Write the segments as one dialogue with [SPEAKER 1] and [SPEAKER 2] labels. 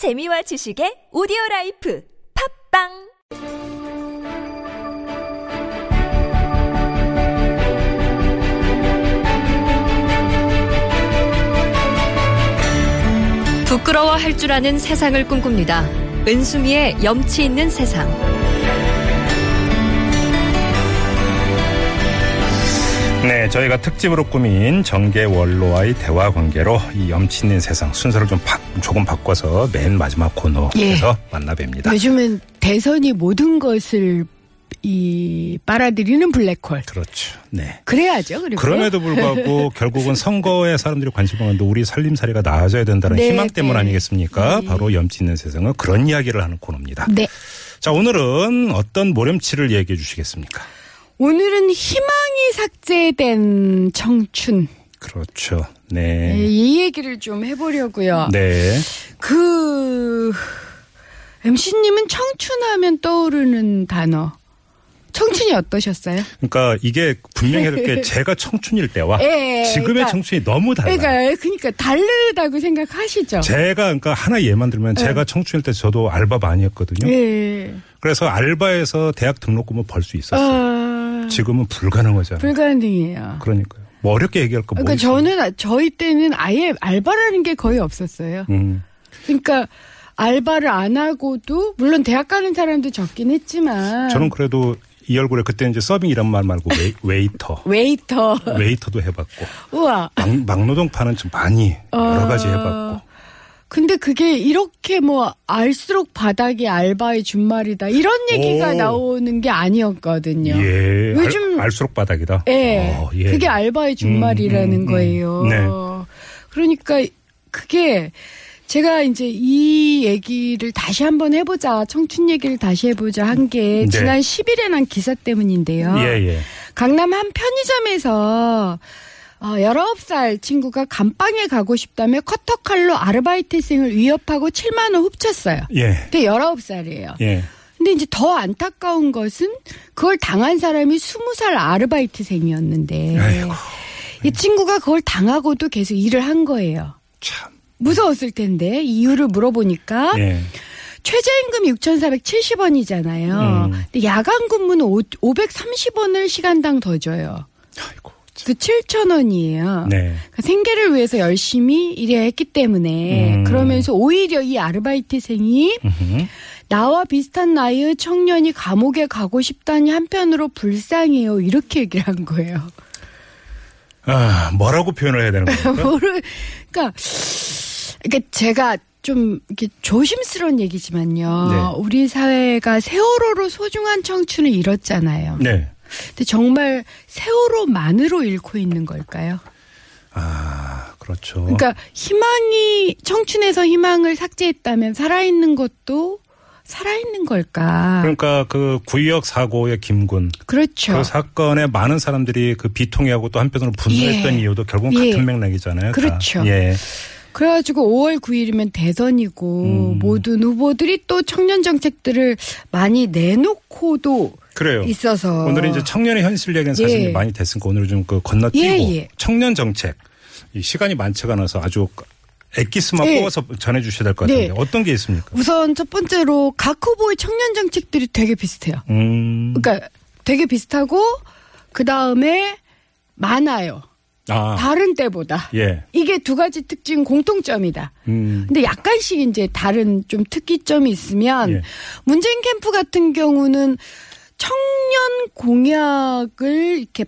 [SPEAKER 1] 재미와 지식의 오디오 라이프 팟빵 부끄러워할 줄 아는 세상을 꿈꿉니다. 은수미의 염치 있는 세상.
[SPEAKER 2] 네, 저희가 특집으로 꾸민 정계 원로와의 대화 관계로 이 염치 있는 세상 순서를 좀 바, 조금 바꿔서 맨 마지막 코너에서
[SPEAKER 3] 예.
[SPEAKER 2] 만나 뵙니다.
[SPEAKER 3] 요즘은 대선이 모든 것을 이 빨아들이는 블랙홀.
[SPEAKER 2] 그렇죠. 네.
[SPEAKER 3] 그래야죠. 그리고
[SPEAKER 2] 그럼에도 불구하고 결국은 선거에 사람들이 관심을 갖는데 우리 살림살이가 나아져야 된다는
[SPEAKER 3] 네,
[SPEAKER 2] 희망 때문
[SPEAKER 3] 네.
[SPEAKER 2] 아니겠습니까?
[SPEAKER 3] 네.
[SPEAKER 2] 바로 염치 있는 세상은 그런 이야기를 하는 코너입니다.
[SPEAKER 3] 네.
[SPEAKER 2] 자, 오늘은 어떤 모렴치를 얘기해 주시겠습니까?
[SPEAKER 3] 오늘은 희망이 삭제된 청춘.
[SPEAKER 2] 그렇죠.
[SPEAKER 3] 네,
[SPEAKER 2] 네.
[SPEAKER 3] 이 얘기를 좀 해보려고요.
[SPEAKER 2] 네.
[SPEAKER 3] 그 MC님은 청춘하면 떠오르는 단어. 청춘이 어떠셨어요?
[SPEAKER 2] 그러니까 이게 분명히 이렇게 제가 청춘일 때와
[SPEAKER 3] 예,
[SPEAKER 2] 지금의
[SPEAKER 3] 그러니까-
[SPEAKER 2] 청춘이 너무 달라요.
[SPEAKER 3] 그러니까 그러니까 다르다고 생각하시죠?
[SPEAKER 2] 제가 그러니까 하나 예만 들면 제가 청춘일 때 저도 알바 많이 했거든요.
[SPEAKER 3] 예.
[SPEAKER 2] 그래서 알바에서 대학 등록금을 벌 수 있었어요.
[SPEAKER 3] 아,
[SPEAKER 2] 지금은 불가능하잖아요.
[SPEAKER 3] 불가능해요.
[SPEAKER 2] 그러니까요. 뭐 어렵게 얘기할 거뭐
[SPEAKER 3] 그러니까. 저는 저희 때는 아예 알바라는 게 거의 없었어요.
[SPEAKER 2] 음.
[SPEAKER 3] 그러니까 알바를 안 하고도 물론 대학 가는 사람도 적긴 했지만
[SPEAKER 2] 저는 그래도 이 얼굴에 그때 이제 서빙 이런 말 말고 웨이, 웨이 터,
[SPEAKER 3] 웨이터
[SPEAKER 2] 웨이터도 해봤고
[SPEAKER 3] 우와.
[SPEAKER 2] 막, 막노동파는 좀 많이 여러 가지
[SPEAKER 3] 어,
[SPEAKER 2] 해봤고
[SPEAKER 3] 근데 그게 이렇게 뭐 알수록 바닥이 알바의 준말이다 이런 얘기가
[SPEAKER 2] 오.
[SPEAKER 3] 나오는 게 아니었거든요.
[SPEAKER 2] 예,
[SPEAKER 3] 요즘-
[SPEAKER 2] 알, 알수록 바닥이다.
[SPEAKER 3] 예.
[SPEAKER 2] 어, 예.
[SPEAKER 3] 그게 알바의 준말이라는
[SPEAKER 2] 음, 음, 음.
[SPEAKER 3] 거예요.
[SPEAKER 2] 네.
[SPEAKER 3] 그러니까 그게 제가 이제 이 얘기를 다시 한번 해보자, 청춘 얘기를 다시 해보자 한게
[SPEAKER 2] 네.
[SPEAKER 3] 지난 10일에 난 기사 때문인데요.
[SPEAKER 2] 예, 예.
[SPEAKER 3] 강남 한 편의점에서 어, 19살 친구가 감방에 가고 싶다며 커터칼로 아르바이트생을 위협하고 7만 원 훔쳤어요.
[SPEAKER 2] 예.
[SPEAKER 3] 근데 19살이에요.
[SPEAKER 2] 예.
[SPEAKER 3] 근데 이제 더 안타까운 것은 그걸 당한 사람이 20살 아르바이트생이었는데
[SPEAKER 2] 아이고.
[SPEAKER 3] 이 친구가 그걸 당하고도 계속 일을 한 거예요.
[SPEAKER 2] 참.
[SPEAKER 3] 무서웠을 텐데 이유를 물어보니까
[SPEAKER 2] 예.
[SPEAKER 3] 최저임금이 6,470원이잖아요.
[SPEAKER 2] 음.
[SPEAKER 3] 근데 야간 근무는 530원을 시간당 더 줘요.
[SPEAKER 2] 아이고. 참.
[SPEAKER 3] 그 7,000원이에요.
[SPEAKER 2] 네.
[SPEAKER 3] 그러니까 생계를 위해서 열심히 일해야 했기 때문에
[SPEAKER 2] 음.
[SPEAKER 3] 그러면서 오히려 이 아르바이트생이
[SPEAKER 2] 음흠.
[SPEAKER 3] 나와 비슷한 나이의 청년이 감옥에 가고 싶다니 한편으로 불쌍해요. 이렇게 얘기를 한 거예요.
[SPEAKER 2] 아, 뭐라고 표현을 해야 되는?
[SPEAKER 3] 뭐를, 그러니까, 그러니까 제가 좀 이렇게 조심스러운 얘기지만요.
[SPEAKER 2] 네.
[SPEAKER 3] 우리 사회가 세월호로 소중한 청춘을 잃었잖아요.
[SPEAKER 2] 네.
[SPEAKER 3] 근데 정말 세월호만으로 잃고 있는 걸까요?
[SPEAKER 2] 아, 그렇죠.
[SPEAKER 3] 그러니까 희망이 청춘에서 희망을 삭제했다면 살아있는 것도 살아있는 걸까?
[SPEAKER 2] 그러니까 그 구역 사고의 김군
[SPEAKER 3] 그렇죠.
[SPEAKER 2] 그 사건에 많은 사람들이 그 비통해하고 또 한편으로 분노했던
[SPEAKER 3] 예.
[SPEAKER 2] 이유도 결국
[SPEAKER 3] 예.
[SPEAKER 2] 같은 맥락이잖아요. 다.
[SPEAKER 3] 그렇죠.
[SPEAKER 2] 예.
[SPEAKER 3] 그래가지고 5월 9일이면 대선이고
[SPEAKER 2] 음.
[SPEAKER 3] 모든 후보들이 또 청년 정책들을 많이 내놓고도
[SPEAKER 2] 그래요.
[SPEAKER 3] 있어서
[SPEAKER 2] 오늘은 이제 청년의 현실 얘기는 사실
[SPEAKER 3] 예.
[SPEAKER 2] 많이 됐으니까 오늘 좀 그 건너뛰고
[SPEAKER 3] 예, 예.
[SPEAKER 2] 청년 정책 이 시간이 많지가 않아서 아주 엑기스만
[SPEAKER 3] 예.
[SPEAKER 2] 뽑아서 전해주셔야 될 것 같은데
[SPEAKER 3] 네.
[SPEAKER 2] 어떤 게 있습니까?
[SPEAKER 3] 우선 첫 번째로 각 후보의 청년 정책들이 되게 비슷해요.
[SPEAKER 2] 음.
[SPEAKER 3] 그러니까 되게 비슷하고 그 다음에 많아요.
[SPEAKER 2] 아.
[SPEAKER 3] 다른 때보다.
[SPEAKER 2] 예.
[SPEAKER 3] 이게 두 가지 특징 공통점이다.
[SPEAKER 2] 음.
[SPEAKER 3] 근데 약간씩 이제 다른 좀 특이점이 있으면
[SPEAKER 2] 예.
[SPEAKER 3] 문재인 캠프 같은 경우는 청년 공약을 이렇게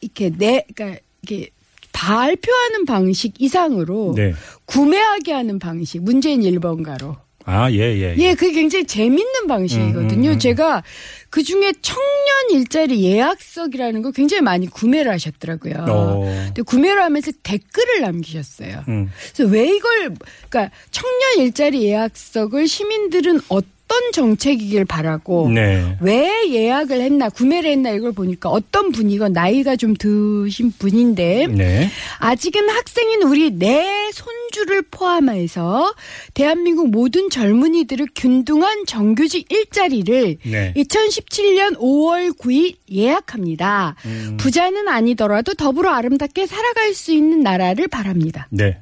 [SPEAKER 3] 이렇게 내 그러니까 이게 발표하는 방식 이상으로
[SPEAKER 2] 네.
[SPEAKER 3] 구매하게 하는 방식 문재인 1번가로
[SPEAKER 2] 아, 예, 예.
[SPEAKER 3] 예, 그게 굉장히 재밌는 방식이거든요.
[SPEAKER 2] 음, 음, 음.
[SPEAKER 3] 제가 그 중에 청년 일자리 예약석이라는 걸 굉장히 많이 구매를 하셨더라고요.
[SPEAKER 2] 어.
[SPEAKER 3] 근데 구매를 하면서 댓글을 남기셨어요.
[SPEAKER 2] 음.
[SPEAKER 3] 그래서 왜 이걸 그러니까 청년 일자리 예약석을 시민들은 어떤 정책이길 바라고
[SPEAKER 2] 네.
[SPEAKER 3] 왜 예약을 했나 구매를 했나 이걸 보니까 어떤 분이건 나이가 좀 드신 분인데
[SPEAKER 2] 네.
[SPEAKER 3] 아직은 학생인 우리 내 손주를 포함해서 대한민국 모든 젊은이들을 균등한 정규직 일자리를
[SPEAKER 2] 네.
[SPEAKER 3] 2017년 5월 9일 예약합니다.
[SPEAKER 2] 음.
[SPEAKER 3] 부자는 아니더라도 더불어 아름답게 살아갈 수 있는 나라를 바랍니다.
[SPEAKER 2] 네.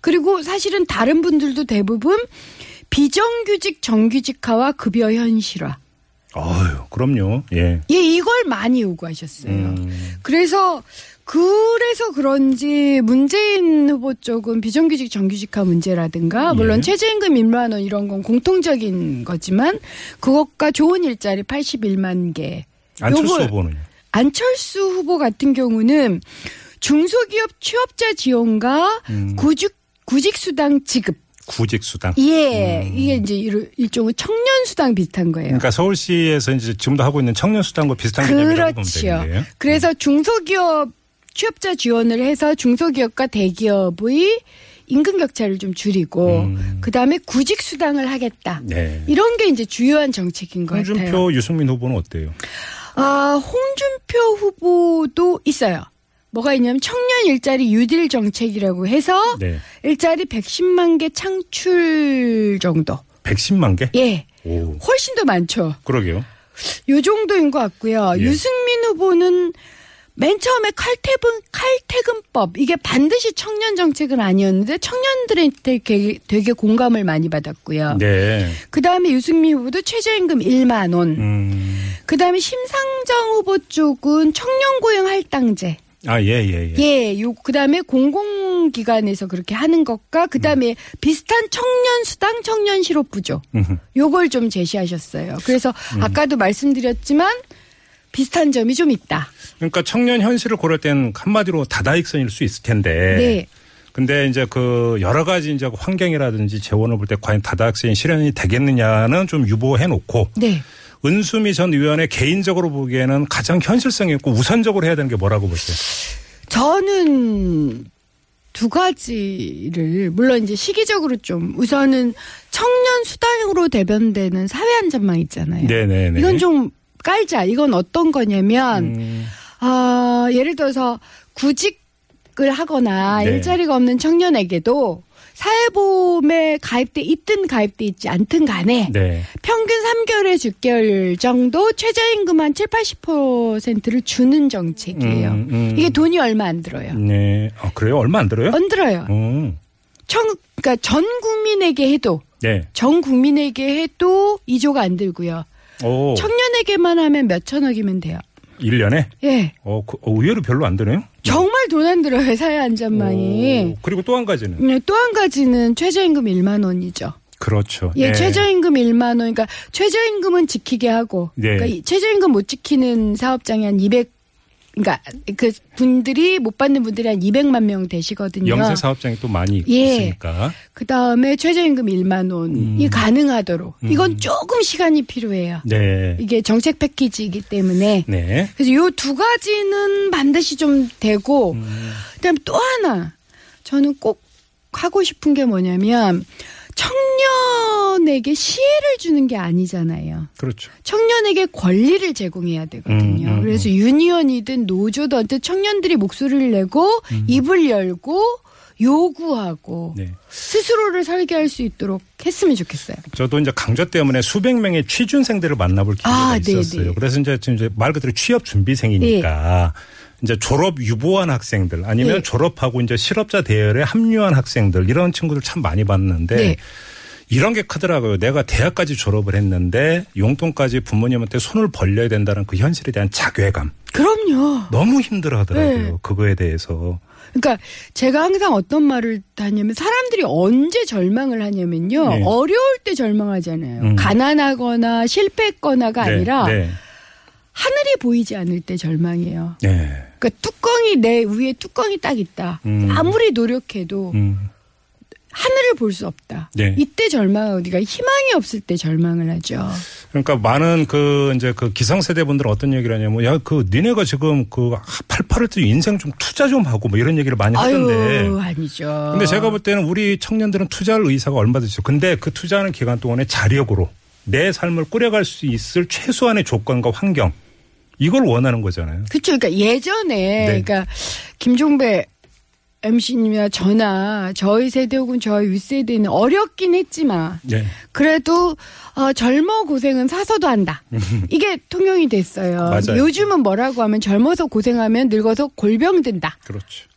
[SPEAKER 3] 그리고 사실은 다른 분들도 대부분 비정규직 정규직화와 급여 현실화.
[SPEAKER 2] 아유, 그럼요. 예.
[SPEAKER 3] 예, 이걸 많이 요구하셨어요.
[SPEAKER 2] 음.
[SPEAKER 3] 그래서 그래서 그런지 문재인 후보 쪽은 비정규직 정규직화 문제라든가 물론
[SPEAKER 2] 예.
[SPEAKER 3] 최저임금 1만 원 이런 건 공통적인 거지만 그것과 좋은 일자리 81만 개.
[SPEAKER 2] 안철수 후보는요.
[SPEAKER 3] 안철수 후보 같은 경우는 중소기업 취업자 지원과
[SPEAKER 2] 음.
[SPEAKER 3] 구직 구직 수당 지급.
[SPEAKER 2] 구직 수당.
[SPEAKER 3] 예, 이게 이제 일- 일종의 청년 수당 비슷한 거예요.
[SPEAKER 2] 음. 그러니까 서울시에서 이제 지금도 하고 있는 청년 수당과 비슷한 개념이라고 보면
[SPEAKER 3] 그렇죠.
[SPEAKER 2] 되는데요.
[SPEAKER 3] 그래서 중소기업 취업자 지원을 해서 중소기업과 대기업의 임금 격차를 좀 줄이고
[SPEAKER 2] 음.
[SPEAKER 3] 그다음에 구직 수당을 하겠다.
[SPEAKER 2] 네.
[SPEAKER 3] 이런 게 이제 주요한 정책인 것 같아요.
[SPEAKER 2] 홍준표, 유승민 후보는 어때요?
[SPEAKER 3] 아, 홍준표 후보도 있어요. 뭐가 있냐면 청년 일자리 유딜 정책이라고 해서
[SPEAKER 2] 네.
[SPEAKER 3] 일자리 110만 개 창출 정도.
[SPEAKER 2] 110만 개?
[SPEAKER 3] 예.
[SPEAKER 2] 오.
[SPEAKER 3] 훨씬 더 많죠.
[SPEAKER 2] 그러게요.
[SPEAKER 3] 요 정도인 것 같고요.
[SPEAKER 2] 예.
[SPEAKER 3] 유승민 후보는 맨 처음에 칼퇴근, 칼퇴근법, 이게 반드시 청년 정책은 아니었는데 청년들한테 되게, 되게 공감을 많이 받았고요.
[SPEAKER 2] 네.
[SPEAKER 3] 그 다음에 유승민 후보도 최저임금 1만원.
[SPEAKER 2] 음.
[SPEAKER 3] 그 다음에 심상정 후보 쪽은 청년고용 할당제.
[SPEAKER 2] 아, 예, 예, 예.
[SPEAKER 3] 예, 요, 그 다음에 공공기관에서 그렇게 하는 것과 그 다음에 비슷한 청년 수당, 청년 실업 부조.
[SPEAKER 2] 음흠.
[SPEAKER 3] 요걸 좀 제시하셨어요. 그래서 아까도 말씀드렸지만 비슷한 점이 좀 있다.
[SPEAKER 2] 그러니까 청년 현실을 고를 땐 한마디로 다다익선일 수 있을 텐데.
[SPEAKER 3] 네.
[SPEAKER 2] 근데 이제 그 여러 가지 이제 환경이라든지 재원을 볼 때 과연 다다익선이 실현이 되겠느냐는 좀 유보해 놓고
[SPEAKER 3] 네.
[SPEAKER 2] 은수미 전 의원의 개인적으로 보기에는 가장 현실성이 있고 우선적으로 해야 되는 게 뭐라고 보세요?
[SPEAKER 3] 저는 두 가지를 물론 이제 시기적으로 좀 우선은 청년 수당으로 대변되는 사회 안전망 있잖아요.
[SPEAKER 2] 네네네.
[SPEAKER 3] 이건 좀 깔자. 이건 어떤 거냐면
[SPEAKER 2] 음,
[SPEAKER 3] 아, 예를 들어서 구직을 하거나
[SPEAKER 2] 네.
[SPEAKER 3] 일자리가 없는 청년에게도 사회보험에 가입돼 있든 가입돼 있지 않든 간에
[SPEAKER 2] 네.
[SPEAKER 3] 평균 3개월에 6개월 정도 최저임금 한 7, 80%를 주는 정책이에요.
[SPEAKER 2] 음, 음.
[SPEAKER 3] 이게 돈이 얼마 안 들어요.
[SPEAKER 2] 네. 아, 그래요? 얼마 안 들어요?
[SPEAKER 3] 안 들어요.
[SPEAKER 2] 음.
[SPEAKER 3] 청, 그러니까 전 국민에게 해도
[SPEAKER 2] 네.
[SPEAKER 3] 전 국민에게 해도 2조가 안 들고요.
[SPEAKER 2] 오.
[SPEAKER 3] 청년에게만 하면 몇 천억이면 돼요.
[SPEAKER 2] 1년에?
[SPEAKER 3] 예.
[SPEAKER 2] 어, 그, 어, 의외로 별로 안 드네요.
[SPEAKER 3] 정말 돈 안 들어요, 사회 안전망이.
[SPEAKER 2] 오, 그리고 또 한 가지는.
[SPEAKER 3] 네, 또 한 가지는 최저임금 1만 원이죠.
[SPEAKER 2] 그렇죠.
[SPEAKER 3] 예,
[SPEAKER 2] 네.
[SPEAKER 3] 최저임금 1만 원. 그러니까 최저임금은 지키게 하고
[SPEAKER 2] 네.
[SPEAKER 3] 그러니까 이 최저임금 못 지키는 사업장이 한 200, 그러니까 그 분들이 못 받는 분들이 한 200만 명 되시거든요.
[SPEAKER 2] 영세 사업장이 또 많이
[SPEAKER 3] 예.
[SPEAKER 2] 있으니까.
[SPEAKER 3] 그 다음에 최저임금 1만 원이
[SPEAKER 2] 음.
[SPEAKER 3] 가능하도록 이건 조금 시간이 필요해요.
[SPEAKER 2] 네.
[SPEAKER 3] 이게 정책 패키지이기 때문에
[SPEAKER 2] 네.
[SPEAKER 3] 그래서 요 두 가지는 반드시 좀 되고
[SPEAKER 2] 음.
[SPEAKER 3] 그다음 또 하나 저는 꼭 하고 싶은 게 뭐냐면 청년 에게 시혜를 주는 게 아니잖아요.
[SPEAKER 2] 그렇죠.
[SPEAKER 3] 청년에게 권리를 제공해야 되거든요.
[SPEAKER 2] 음, 음,
[SPEAKER 3] 그래서 유니언이든 노조든 어떤 청년들이 목소리를 내고 입을 열고 요구하고
[SPEAKER 2] 네.
[SPEAKER 3] 스스로를 설계할 수 있도록 했으면 좋겠어요.
[SPEAKER 2] 저도 이제 강좌 때문에 수백 명의 취준생들을 만나볼 기회가
[SPEAKER 3] 아, 네,
[SPEAKER 2] 있었어요.
[SPEAKER 3] 네.
[SPEAKER 2] 그래서 이제 지금 이제 말 그대로 취업 준비생이니까 이제 졸업 유보한 학생들 아니면
[SPEAKER 3] 네.
[SPEAKER 2] 졸업하고 이제 실업자 대열에 합류한 학생들 이런 친구들 참 많이 봤는데
[SPEAKER 3] 네.
[SPEAKER 2] 이런 게 크더라고요. 내가 대학까지 졸업을 했는데 용돈까지 부모님한테 손을 벌려야 된다는 그 현실에 대한 자괴감.
[SPEAKER 3] 그럼요.
[SPEAKER 2] 너무 힘들어 하더라고요.
[SPEAKER 3] 네.
[SPEAKER 2] 그거에 대해서.
[SPEAKER 3] 그러니까 제가 항상 어떤 말을 하냐면 사람들이 언제 절망을 하냐면요.
[SPEAKER 2] 네.
[SPEAKER 3] 어려울 때 절망하잖아요.
[SPEAKER 2] 음.
[SPEAKER 3] 가난하거나 실패했거나가
[SPEAKER 2] 네,
[SPEAKER 3] 아니라
[SPEAKER 2] 네.
[SPEAKER 3] 하늘이 보이지 않을 때 절망이에요.
[SPEAKER 2] 네.
[SPEAKER 3] 그러니까 뚜껑이 내 위에 뚜껑이 딱 있다.
[SPEAKER 2] 음.
[SPEAKER 3] 아무리 노력해도
[SPEAKER 2] 음.
[SPEAKER 3] 하늘을 볼 수 없다.
[SPEAKER 2] 네.
[SPEAKER 3] 이때 절망 우리가 희망이 없을 때 절망을 하죠.
[SPEAKER 2] 그러니까 많은 그 이제 그 기성세대 분들은 어떤 얘기를 하냐면 야 그 니네가 지금 그 팔팔을 때 인생 좀 투자 좀 하고 뭐 이런 얘기를 많이 하던데.
[SPEAKER 3] 아유 아니죠.
[SPEAKER 2] 근데 제가 볼 때는 우리 청년들은 투자할 의사가 얼마든지 있어. 근데 그 투자하는 기간 동안에 자력으로 내 삶을 꾸려갈 수 있을 최소한의 조건과 환경 이걸 원하는 거잖아요.
[SPEAKER 3] 그렇죠. 그러니까 예전에
[SPEAKER 2] 네.
[SPEAKER 3] 그러니까 김종배 MC님이나 저나 저희 세대 혹은 저희 윗세대는 어렵긴 했지만
[SPEAKER 2] 네.
[SPEAKER 3] 그래도 어, 젊어 고생은 사서도 한다. 이게 통용이 됐어요.
[SPEAKER 2] 맞아요.
[SPEAKER 3] 요즘은 뭐라고 하면 젊어서 고생하면 늙어서 골병 든다.
[SPEAKER 2] 그렇죠.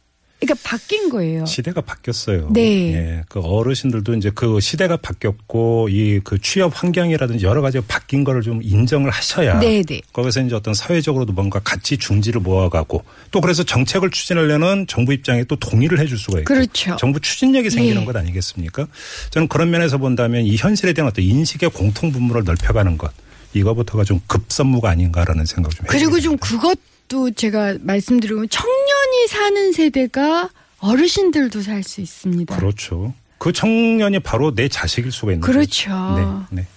[SPEAKER 3] 그러니까 바뀐 거예요.
[SPEAKER 2] 시대가 바뀌었어요.
[SPEAKER 3] 네.
[SPEAKER 2] 예, 그 어르신들도 이제 그 시대가 바뀌었고 이 그 취업 환경이라든지 여러 가지가 바뀐 거를 좀 인정을 하셔야
[SPEAKER 3] 네, 네.
[SPEAKER 2] 거기서 이제 어떤 사회적으로도 뭔가 같이 중지를 모아가고 또 그래서 정책을 추진하려는 정부 입장에 또 동의를 해줄 수가 있고
[SPEAKER 3] 그렇죠.
[SPEAKER 2] 정부 추진력이 생기는
[SPEAKER 3] 예.
[SPEAKER 2] 것 아니겠습니까? 저는 그런 면에서 본다면 이 현실에 대한 어떤 인식의 공통 분모를 넓혀가는 것 이거부터가 좀 급선무가 아닌가라는 생각을 좀
[SPEAKER 3] 그리고
[SPEAKER 2] 해봅니다.
[SPEAKER 3] 좀 그것 도 제가 말씀드리면 청년이 사는 세대가 어르신들도 살 수 있습니다.
[SPEAKER 2] 그렇죠. 그 청년이 바로 내 자식일 수가 있는
[SPEAKER 3] 그렇죠.
[SPEAKER 2] 거죠. 네, 네.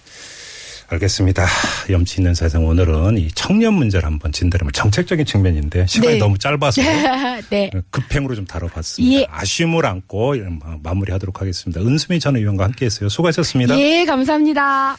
[SPEAKER 2] 알겠습니다. 염치 있는 세상 오늘은 이 청년 문제를 한번 진단해볼 정책적인 측면인데 시간이
[SPEAKER 3] 네.
[SPEAKER 2] 너무 짧아서
[SPEAKER 3] 네.
[SPEAKER 2] 급행으로 좀 다뤄봤습니다.
[SPEAKER 3] 예.
[SPEAKER 2] 아쉬움을 안고 마무리하도록 하겠습니다. 은수미 전 의원과 함께했어요. 수고하셨습니다.
[SPEAKER 3] 예, 감사합니다.